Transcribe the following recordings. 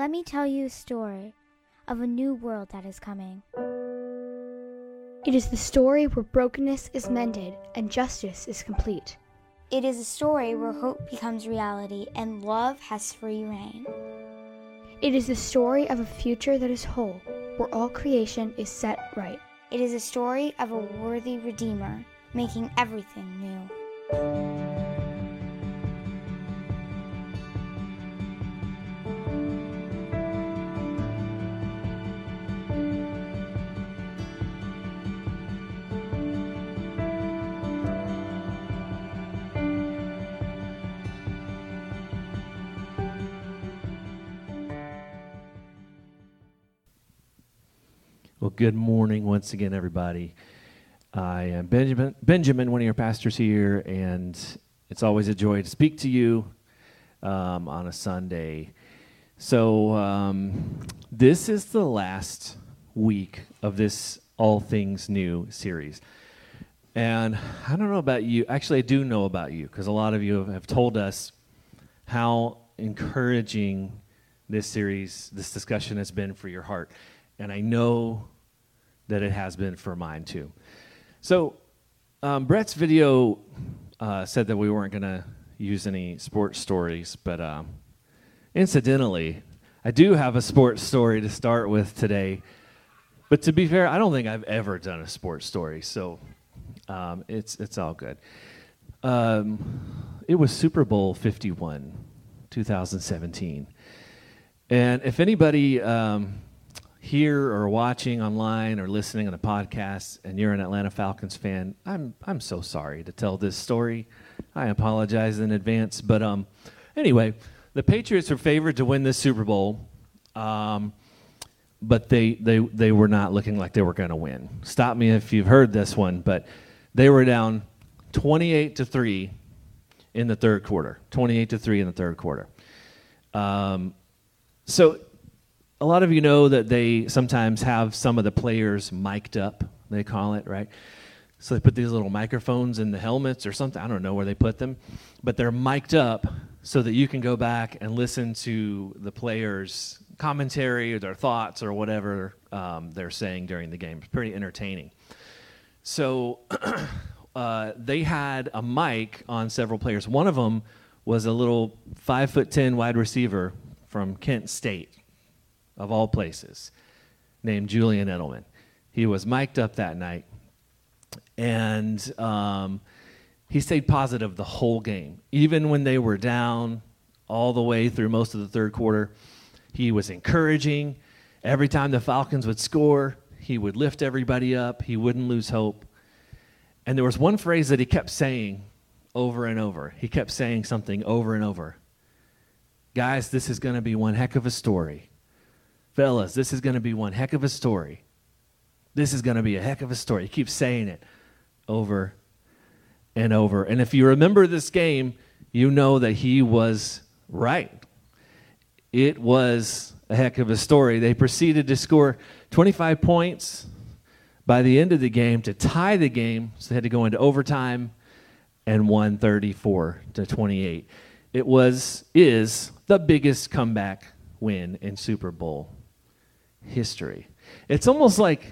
Let me tell you a story of a new world that is coming. It is the story where brokenness is mended and justice is complete. It is a story where hope becomes reality and love has free rein. It is the story of a future that is whole, where all creation is set right. It is a story of a worthy Redeemer making everything new. Good morning once again, everybody. I am Benjamin, Benjamin, one of your pastors here, and it's always a joy to speak to you um, on a Sunday. So, um, this is the last week of this All Things New series. And I don't know about you. Actually, I do know about you because a lot of you have told us how encouraging this series, this discussion has been for your heart. And I know that it has been for mine too. So, um, Brett's video uh, said that we weren't going to use any sports stories, but um, incidentally, I do have a sports story to start with today. But to be fair, I don't think I've ever done a sports story, so um, it's it's all good. Um, it was Super Bowl Fifty One, 2017, and if anybody um, here or watching online or listening on the podcast and you're an Atlanta Falcons fan, I'm I'm so sorry to tell this story. I apologize in advance, but um, anyway, the Patriots are favored to win this Super Bowl, um, but they they they were not looking like they were going to win. Stop me if you've heard this one, but they were down 28 to three in the third quarter. 28 to three in the third quarter. Um, so a lot of you know that they sometimes have some of the players mic'd up, they call it, right? So they put these little microphones in the helmets or something. I don't know where they put them, but they're mic'd up so that you can go back and listen to the players' commentary or their thoughts or whatever um, they're saying during the game. It's pretty entertaining. So uh, they had a mic on several players. One of them was a little five foot ten wide receiver from Kent State of all places, named Julian Edelman. He was mic'd up that night, and um, he stayed positive the whole game. Even when they were down all the way through most of the third quarter, he was encouraging. Every time the Falcons would score, he would lift everybody up. He wouldn't lose hope. And there was one phrase that he kept saying over and over. He kept saying something over and over. Guys, this is going to be one heck of a story. Fellas, this is going to be one heck of a story. This is going to be a heck of a story. He keeps saying it over and over. And if you remember this game, you know that he was right. It was a heck of a story. They proceeded to score 25 points by the end of the game to tie the game. So they had to go into overtime and won 34 to 28. It was is the biggest comeback win in Super Bowl history. It's almost like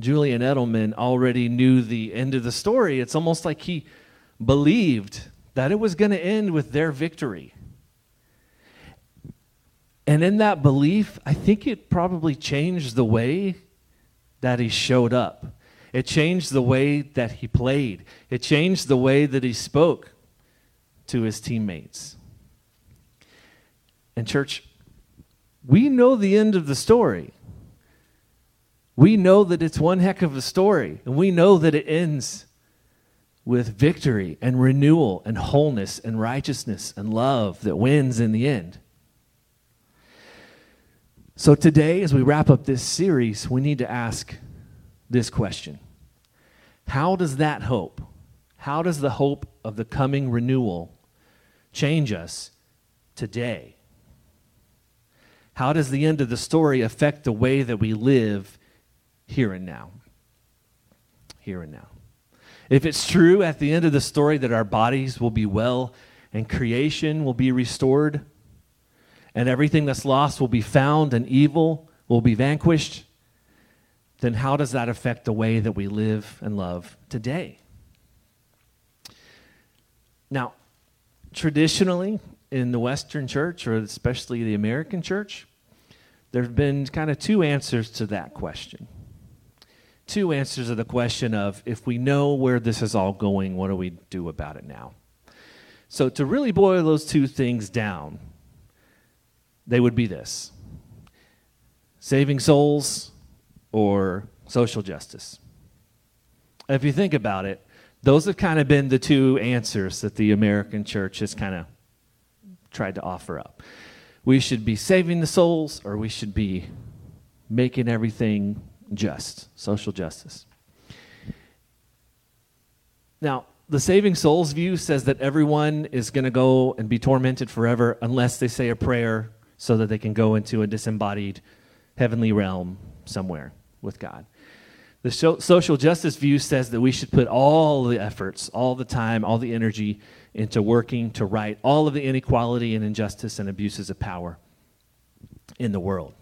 Julian Edelman already knew the end of the story. It's almost like he believed that it was going to end with their victory. And in that belief, I think it probably changed the way that he showed up. It changed the way that he played. It changed the way that he spoke to his teammates. And, church, we know the end of the story. We know that it's one heck of a story, and we know that it ends with victory and renewal and wholeness and righteousness and love that wins in the end. So, today, as we wrap up this series, we need to ask this question How does that hope, how does the hope of the coming renewal change us today? How does the end of the story affect the way that we live here and now. Here and now. If it's true at the end of the story that our bodies will be well and creation will be restored, and everything that's lost will be found and evil will be vanquished, then how does that affect the way that we live and love today? Now, traditionally in the Western church, or especially the American church, there have been kind of two answers to that question. Two answers to the question of if we know where this is all going, what do we do about it now? So, to really boil those two things down, they would be this saving souls or social justice. If you think about it, those have kind of been the two answers that the American church has kind of tried to offer up. We should be saving the souls, or we should be making everything just, social justice. Now, the saving souls view says that everyone is going to go and be tormented forever unless they say a prayer so that they can go into a disembodied heavenly realm somewhere with God. The social justice view says that we should put all the efforts, all the time, all the energy into working to right all of the inequality and injustice and abuses of power in the world.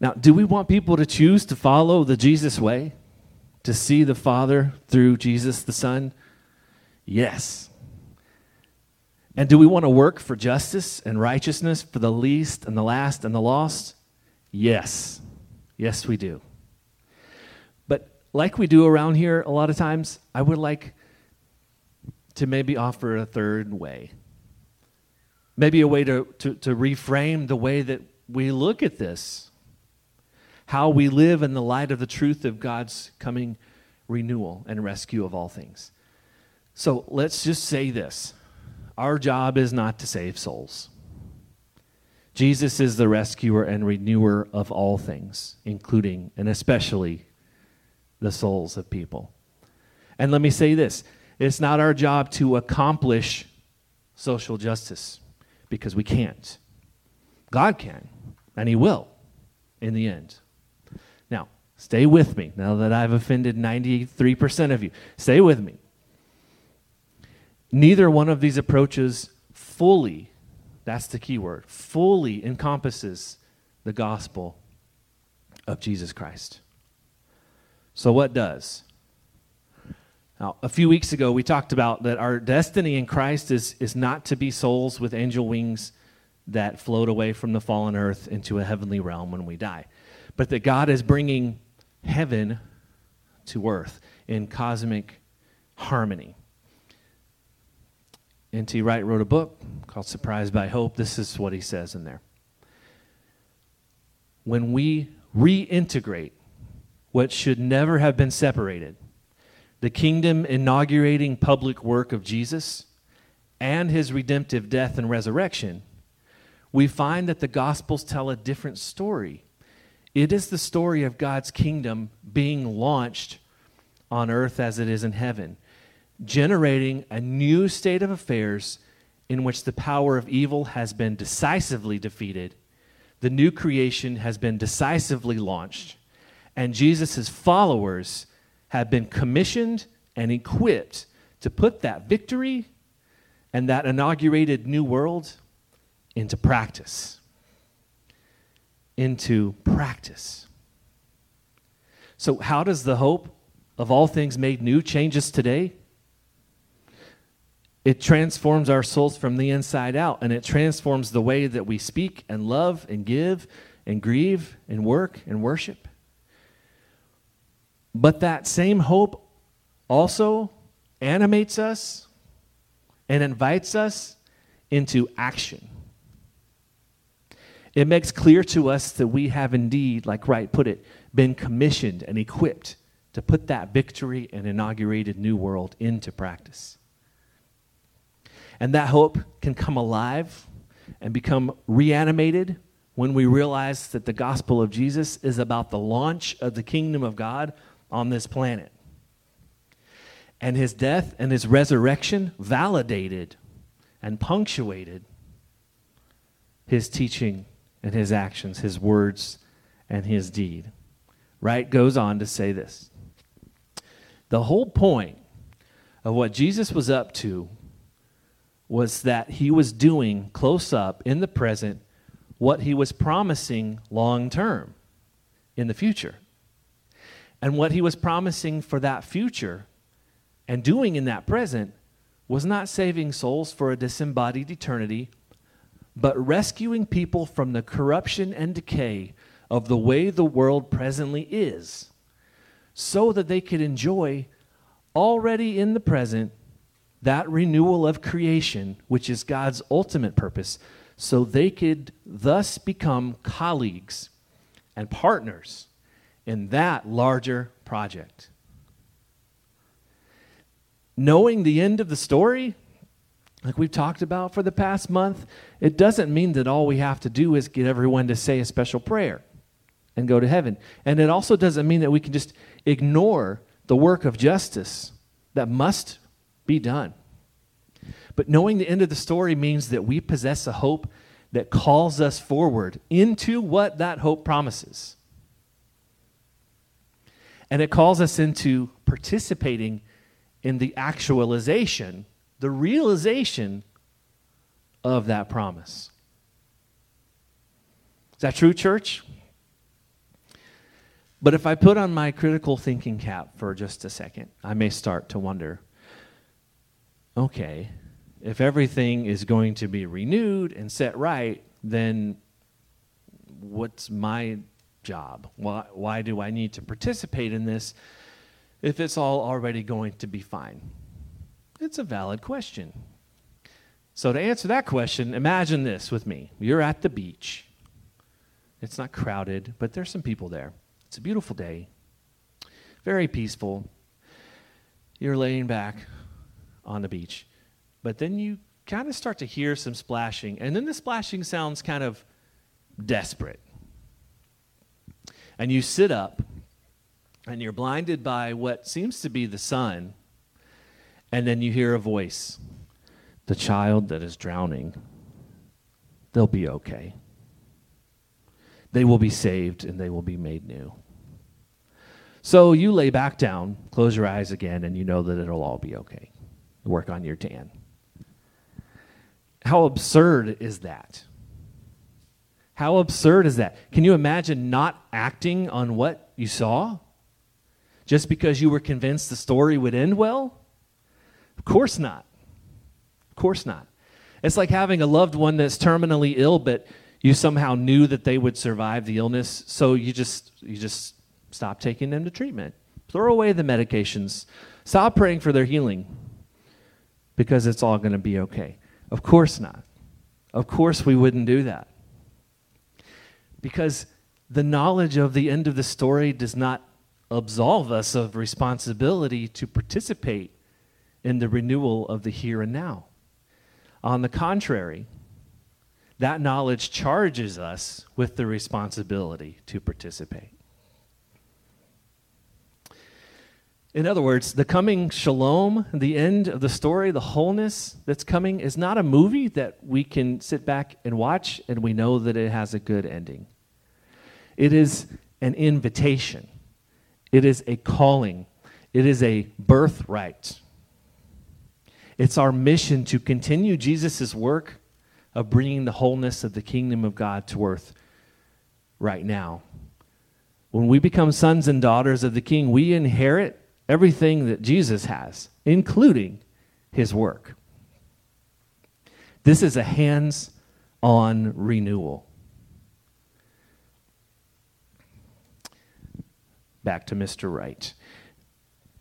Now, do we want people to choose to follow the Jesus way, to see the Father through Jesus the Son? Yes. And do we want to work for justice and righteousness for the least and the last and the lost? Yes. Yes, we do But like we do around here a lot of times, I would like to maybe offer a third way. Maybe a way to, to, to reframe the way that we look at this, how we live in the light of the truth of God's coming renewal and rescue of all things. So let's just say this our job is not to save souls. Jesus is the rescuer and renewer of all things, including and especially the souls of people. And let me say this it's not our job to accomplish social justice because we can't. God can, and He will in the end. Stay with me now that I've offended 93% of you. Stay with me. Neither one of these approaches fully, that's the key word, fully encompasses the gospel of Jesus Christ. So, what does? Now, a few weeks ago, we talked about that our destiny in Christ is, is not to be souls with angel wings that float away from the fallen earth into a heavenly realm when we die, but that God is bringing heaven to earth in cosmic harmony. N.T. Wright wrote a book called Surprised by Hope. This is what he says in there. When we reintegrate what should never have been separated the kingdom inaugurating public work of Jesus and his redemptive death and resurrection, we find that the Gospels tell a different story. It is the story of God's kingdom being launched on earth as it is in heaven, generating a new state of affairs in which the power of evil has been decisively defeated, the new creation has been decisively launched, and Jesus' followers have been commissioned and equipped to put that victory and that inaugurated new world into practice. Into practice. So, how does the hope of all things made new change us today? It transforms our souls from the inside out, and it transforms the way that we speak and love and give and grieve and work and worship. But that same hope also animates us and invites us into action. It makes clear to us that we have indeed, like Wright put it, been commissioned and equipped to put that victory and inaugurated new world into practice. And that hope can come alive and become reanimated when we realize that the gospel of Jesus is about the launch of the kingdom of God on this planet. And his death and his resurrection validated and punctuated his teaching and his actions, his words and his deed. Wright goes on to say this The whole point of what Jesus was up to was that he was doing close up in the present what he was promising long term in the future. And what he was promising for that future and doing in that present was not saving souls for a disembodied eternity, but rescuing people from the corruption and decay of the way the world presently is, so that they could enjoy already in the present that renewal of creation, which is God's ultimate purpose, so they could thus become colleagues and partners in that larger project. Knowing the end of the story, like we've talked about for the past month, it doesn't mean that all we have to do is get everyone to say a special prayer and go to heaven. And it also doesn't mean that we can just ignore the work of justice that must be done. But knowing the end of the story means that we possess a hope that calls us forward into what that hope promises. And it calls us into participating in the actualization, the realization of that promise. Is that true, church? But if I put on my critical thinking cap for just a second, I may start to wonder okay, if everything is going to be renewed and set right, then what's my job? Why, why do I need to participate in this if it's all already going to be fine? It's a valid question. So, to answer that question, imagine this with me. You're at the beach. It's not crowded, but there's some people there. It's a beautiful day, very peaceful. You're laying back on the beach, but then you kind of start to hear some splashing, and then the splashing sounds kind of desperate. And you sit up, and you're blinded by what seems to be the sun, and then you hear a voice The child that is drowning, they'll be okay. They will be saved and they will be made new. So you lay back down, close your eyes again, and you know that it'll all be okay. Work on your tan. How absurd is that? How absurd is that? Can you imagine not acting on what you saw just because you were convinced the story would end well? Of course not. Of course not. It's like having a loved one that's terminally ill, but you somehow knew that they would survive the illness, so you just you just stop taking them to treatment. Throw away the medications. Stop praying for their healing because it's all going to be okay. Of course not. Of course we wouldn't do that. Because the knowledge of the end of the story does not absolve us of responsibility to participate in the renewal of the here and now. On the contrary, that knowledge charges us with the responsibility to participate. In other words, the coming shalom, the end of the story, the wholeness that's coming, is not a movie that we can sit back and watch and we know that it has a good ending. It is an invitation, it is a calling, it is a birthright. It's our mission to continue Jesus' work of bringing the wholeness of the kingdom of God to earth right now. When we become sons and daughters of the King, we inherit everything that Jesus has, including his work. This is a hands on renewal. Back to Mr. Wright.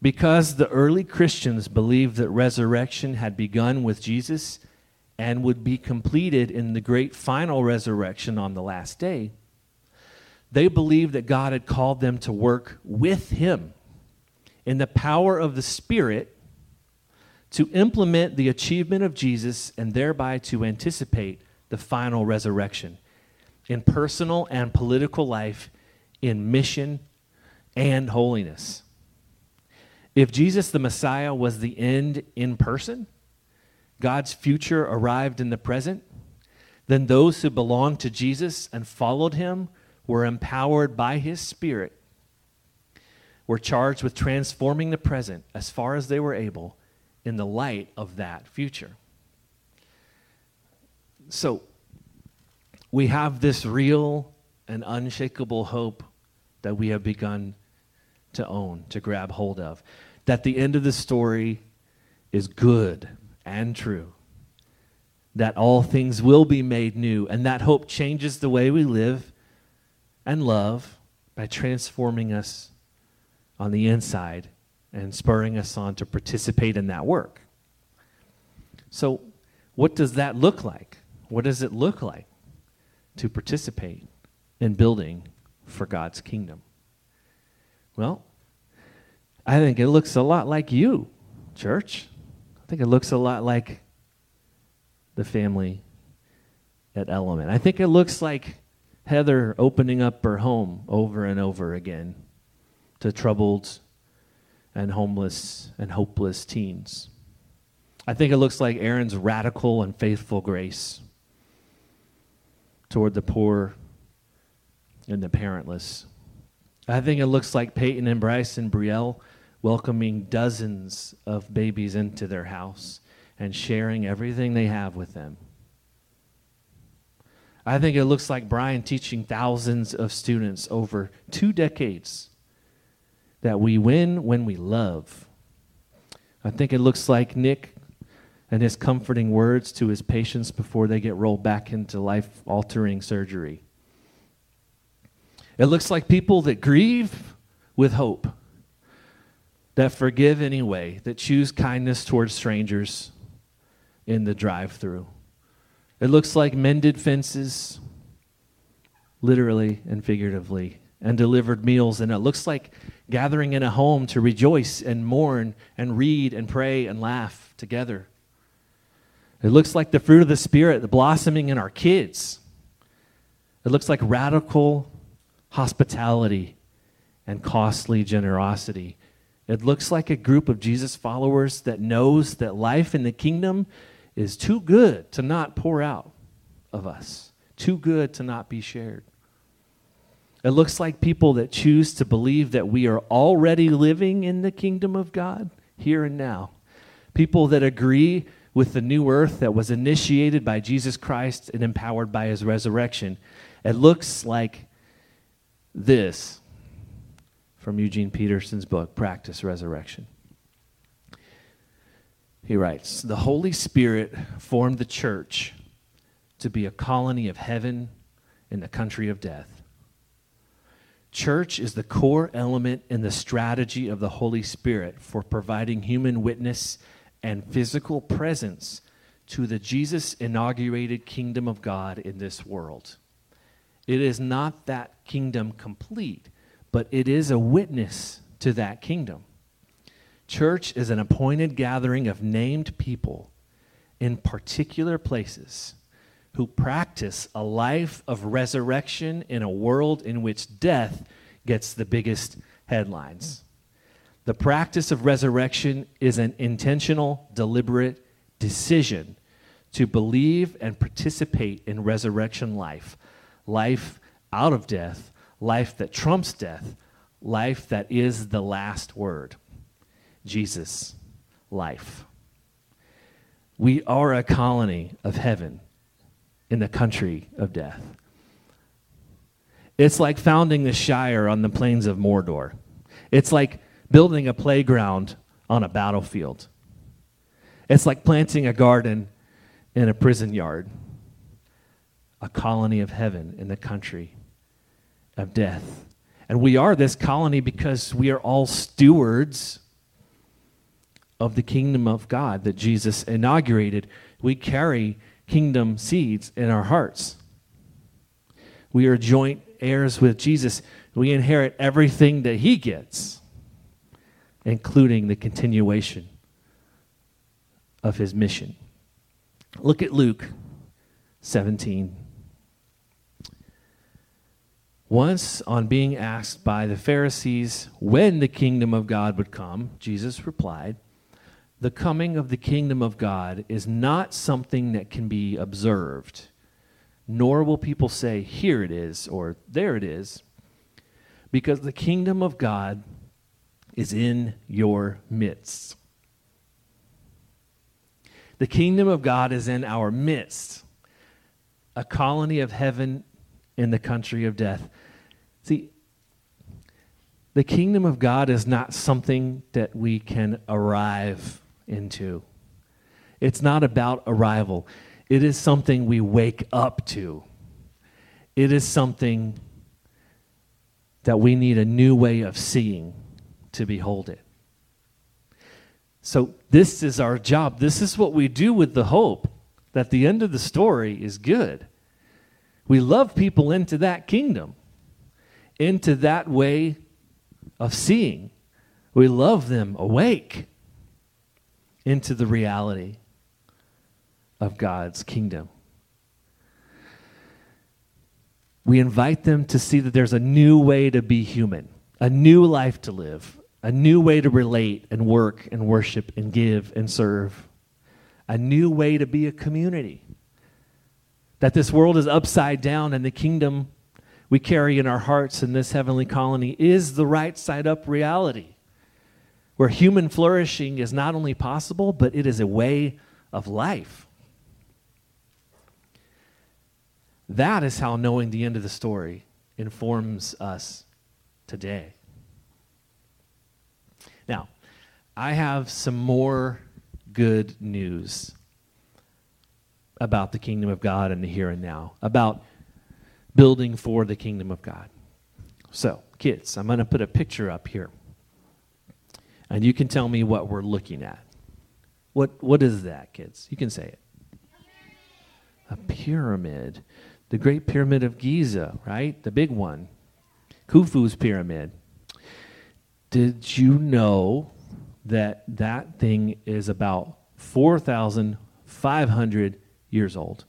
Because the early Christians believed that resurrection had begun with Jesus and would be completed in the great final resurrection on the last day, they believed that God had called them to work with Him in the power of the Spirit to implement the achievement of Jesus and thereby to anticipate the final resurrection in personal and political life, in mission and holiness. If Jesus the Messiah was the end in person, God's future arrived in the present, then those who belonged to Jesus and followed him were empowered by his Spirit were charged with transforming the present as far as they were able in the light of that future. So we have this real and unshakable hope that we have begun to own, to grab hold of. That the end of the story is good and true. That all things will be made new. And that hope changes the way we live and love by transforming us on the inside and spurring us on to participate in that work. So, what does that look like? What does it look like to participate in building for God's kingdom? Well, I think it looks a lot like you, church. I think it looks a lot like the family at Element. I think it looks like Heather opening up her home over and over again to troubled and homeless and hopeless teens. I think it looks like Aaron's radical and faithful grace toward the poor and the parentless. I think it looks like Peyton and Bryce and Brielle welcoming dozens of babies into their house and sharing everything they have with them. I think it looks like Brian teaching thousands of students over two decades that we win when we love. I think it looks like Nick and his comforting words to his patients before they get rolled back into life altering surgery. It looks like people that grieve with hope, that forgive anyway, that choose kindness towards strangers in the drive through. It looks like mended fences, literally and figuratively, and delivered meals. And it looks like gathering in a home to rejoice and mourn and read and pray and laugh together. It looks like the fruit of the Spirit blossoming in our kids. It looks like radical hospitality and costly generosity. It looks like a group of Jesus followers that knows that life in the kingdom is too good to not pour out of us, too good to not be shared. It looks like people that choose to believe that we are already living in the kingdom of God here and now. People that agree with the new earth that was initiated by Jesus Christ and empowered by his resurrection. It looks like this from Eugene Peterson's book, Practice Resurrection. He writes The Holy Spirit formed the church to be a colony of heaven in the country of death. Church is the core element in the strategy of the Holy Spirit for providing human witness and physical presence to the Jesus inaugurated kingdom of God in this world. It is not that kingdom complete, but it is a witness to that kingdom. Church is an appointed gathering of named people in particular places who practice a life of resurrection in a world in which death gets the biggest headlines. The practice of resurrection is an intentional, deliberate decision to believe and participate in resurrection life, life out of death, life that trumps death, life that is the last word. Jesus, life. We are a colony of heaven in the country of death. It's like founding the Shire on the plains of Mordor. It's like building a playground on a battlefield. It's like planting a garden in a prison yard, a colony of heaven in the country of death. And we are this colony because we are all stewards of the kingdom of God that Jesus inaugurated. We carry kingdom seeds in our hearts. We are joint heirs with Jesus. We inherit everything that he gets including the continuation of his mission. Look at Luke 17. Once, on being asked by the Pharisees when the kingdom of God would come, Jesus replied, The coming of the kingdom of God is not something that can be observed, nor will people say, Here it is, or There it is, because the kingdom of God is in your midst. The kingdom of God is in our midst. a colony of heaven in the country of death. See, the kingdom of God is not something that we can arrive into. It's not about arrival. It is something we wake up to. It is something that we need a new way of seeing to behold it. So, this is our job. This is what we do with the hope that the end of the story is good. We love people into that kingdom, into that way of seeing. We love them awake into the reality of God's kingdom. We invite them to see that there's a new way to be human, a new life to live, a new way to relate and work and worship and give and serve, a new way to be a community. That this world is upside down and the kingdom we carry in our hearts in this heavenly colony is the right side up reality, where human flourishing is not only possible, but it is a way of life. That is how knowing the end of the story informs us today. Now, I have some more good news about the kingdom of God and the here and now, about building for the kingdom of God. So, kids, I'm going to put a picture up here. And you can tell me what we're looking at. What, what is that, kids? You can say it. A pyramid. The Great Pyramid of Giza, right? The big one. Khufu's pyramid. Did you know that that thing is about 4,500 years old?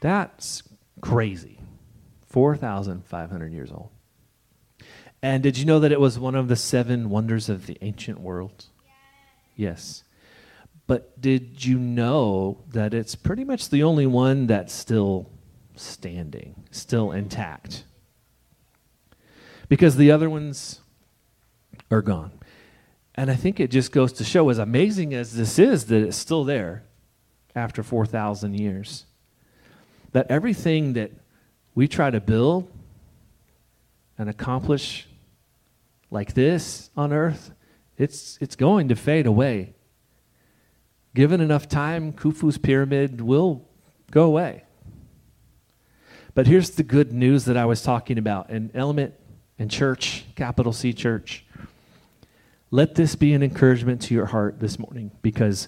That's crazy. 4,500 years old. And did you know that it was one of the seven wonders of the ancient world? Yes. But did you know that it's pretty much the only one that's still standing, still intact? Because the other ones are gone. And I think it just goes to show, as amazing as this is, that it's still there after 4,000 years. That everything that we try to build and accomplish like this on earth, it's, it's going to fade away. Given enough time, Khufu's pyramid will go away. But here's the good news that I was talking about in Element and Church, capital C Church. Let this be an encouragement to your heart this morning because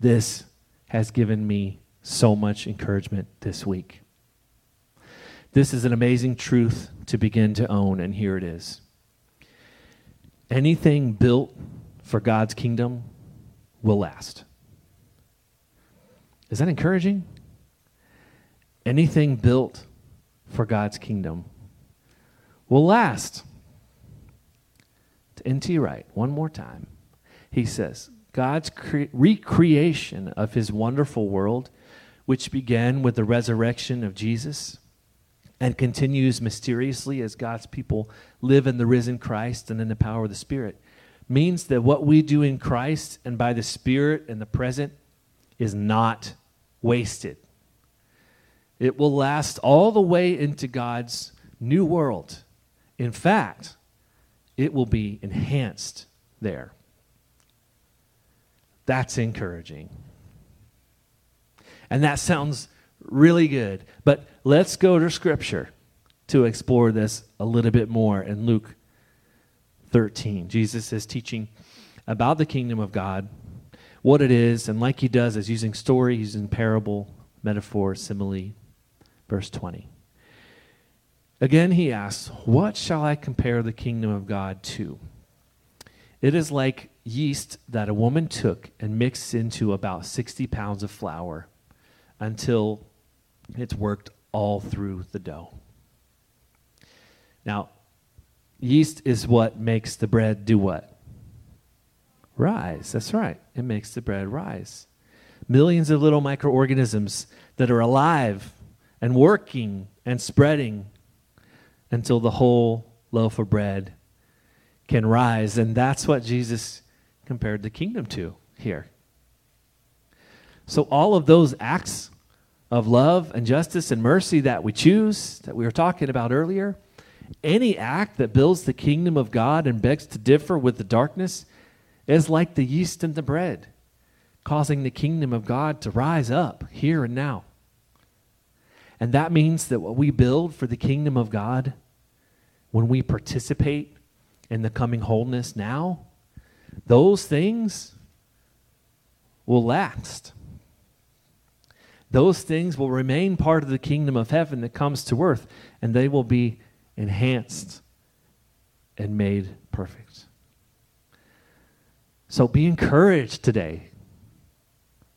this has given me so much encouragement this week. This is an amazing truth to begin to own, and here it is. Anything built for God's kingdom will last. Is that encouraging? Anything built for God's kingdom will last. To N.T. Wright, one more time. He says, God's cre- recreation of his wonderful world, which began with the resurrection of Jesus and continues mysteriously as God's people live in the risen Christ and in the power of the Spirit, means that what we do in Christ and by the Spirit in the present is not wasted. It will last all the way into God's new world. In fact, it will be enhanced there. That's encouraging. And that sounds really good. But let's go to Scripture to explore this a little bit more in Luke 13. Jesus is teaching about the kingdom of God, what it is, and like he does, is using story, using parable, metaphor, simile. Verse 20. Again, he asks, What shall I compare the kingdom of God to? It is like yeast that a woman took and mixed into about 60 pounds of flour until it's worked all through the dough. Now, yeast is what makes the bread do what? Rise. That's right. It makes the bread rise. Millions of little microorganisms that are alive and working and spreading until the whole loaf of bread can rise. And that's what Jesus compared the kingdom to here. So, all of those acts of love and justice and mercy that we choose, that we were talking about earlier, any act that builds the kingdom of God and begs to differ with the darkness is like the yeast in the bread, causing the kingdom of God to rise up here and now. And that means that what we build for the kingdom of God, when we participate in the coming wholeness now, those things will last. Those things will remain part of the kingdom of heaven that comes to earth, and they will be enhanced and made perfect. So be encouraged today,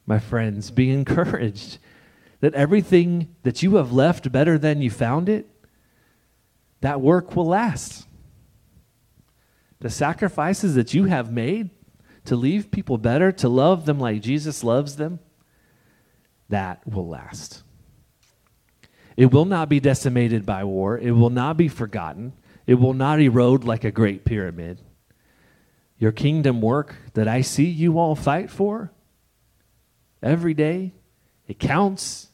my friends. Be encouraged that everything that you have left better than you found it, that work will last. The sacrifices that you have made to leave people better, to love them like Jesus loves them, that will last. It will not be decimated by war. It will not be forgotten. It will not erode like a great pyramid. Your kingdom work that I see you all fight for every day, it counts,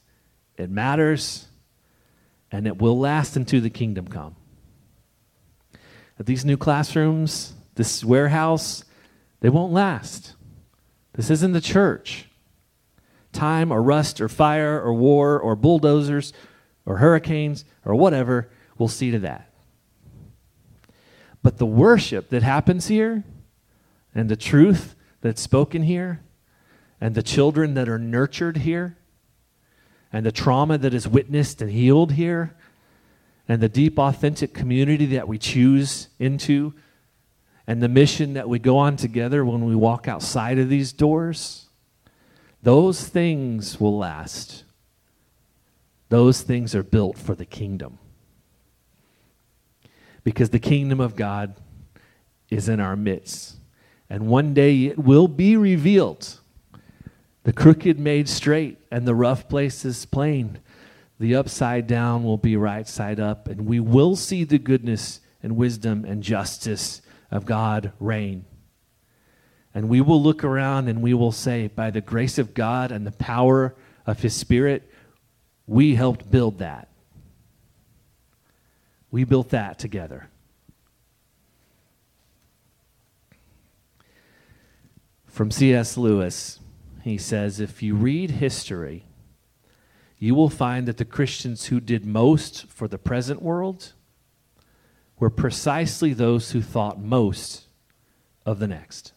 it matters, and it will last until the kingdom come. At these new classrooms, this warehouse, they won't last. This isn't the church. Time or rust or fire or war or bulldozers or hurricanes or whatever we'll see to that. But the worship that happens here and the truth that's spoken here and the children that are nurtured here and the trauma that is witnessed and healed here and the deep, authentic community that we choose into and the mission that we go on together when we walk outside of these doors, those things will last. Those things are built for the kingdom. Because the kingdom of God is in our midst. And one day it will be revealed. The crooked made straight and the rough places plain. The upside down will be right side up, and we will see the goodness and wisdom and justice of God reign. And we will look around and we will say, by the grace of God and the power of His Spirit, we helped build that. We built that together. From C.S. Lewis, he says if you read history, you will find that the Christians who did most for the present world were precisely those who thought most of the next.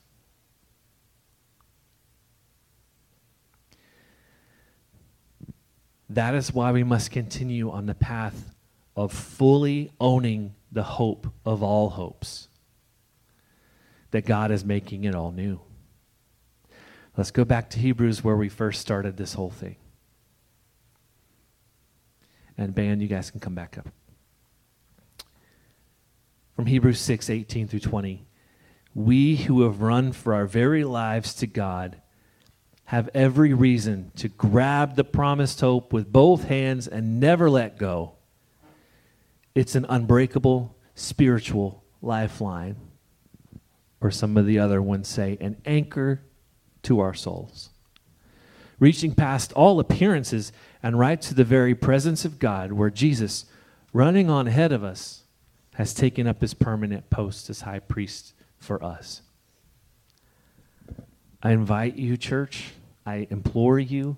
That is why we must continue on the path of fully owning the hope of all hopes. That God is making it all new. Let's go back to Hebrews where we first started this whole thing. And band, you guys can come back up. From Hebrews 6 18 through 20. We who have run for our very lives to God have every reason to grab the promised hope with both hands and never let go. It's an unbreakable spiritual lifeline, or some of the other ones say, an anchor to our souls. Reaching past all appearances and right to the very presence of God, where Jesus, running on ahead of us, has taken up his permanent post as high priest for us. I invite you, church, I implore you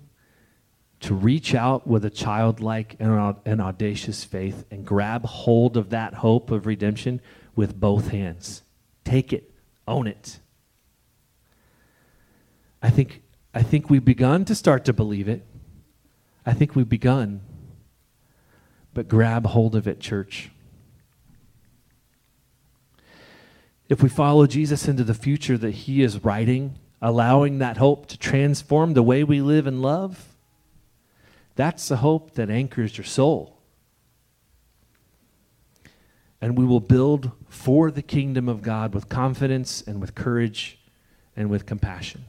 to reach out with a childlike and an audacious faith and grab hold of that hope of redemption with both hands. Take it, own it. I think, I think we've begun to start to believe it. I think we've begun. But grab hold of it, church. If we follow Jesus into the future that he is writing, allowing that hope to transform the way we live and love, that's the hope that anchors your soul. And we will build for the kingdom of God with confidence and with courage and with compassion.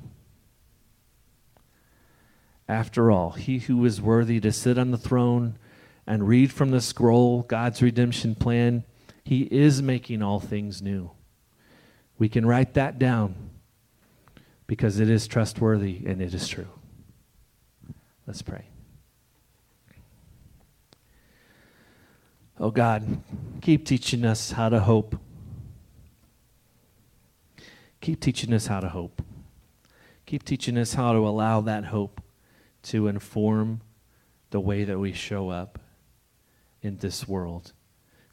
After all, he who is worthy to sit on the throne and read from the scroll God's redemption plan, he is making all things new. We can write that down because it is trustworthy and it is true. Let's pray. Oh God, keep teaching us how to hope. Keep teaching us how to hope. Keep teaching us how to allow that hope to inform the way that we show up in this world,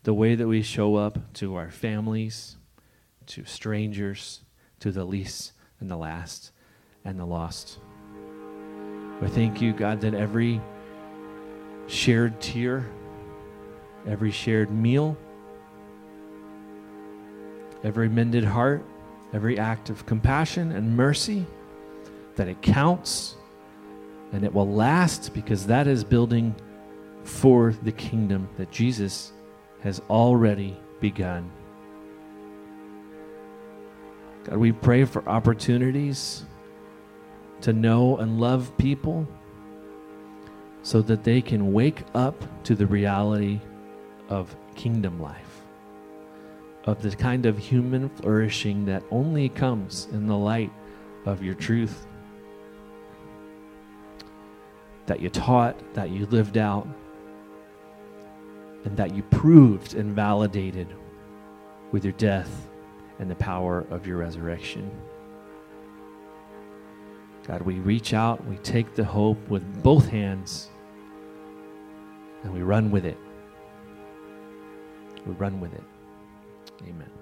the way that we show up to our families, to strangers, to the least and the last and the lost. We thank you, God, that every shared tear, every shared meal, every mended heart, every act of compassion and mercy, that it counts and it will last because that is building for the kingdom that Jesus has already begun. God, we pray for opportunities to know and love people so that they can wake up to the reality of kingdom life, of the kind of human flourishing that only comes in the light of your truth that you taught, that you lived out, and that you proved and validated with your death and the power of your resurrection. God, we reach out, we take the hope with both hands, and we run with it. We run with it. Amen.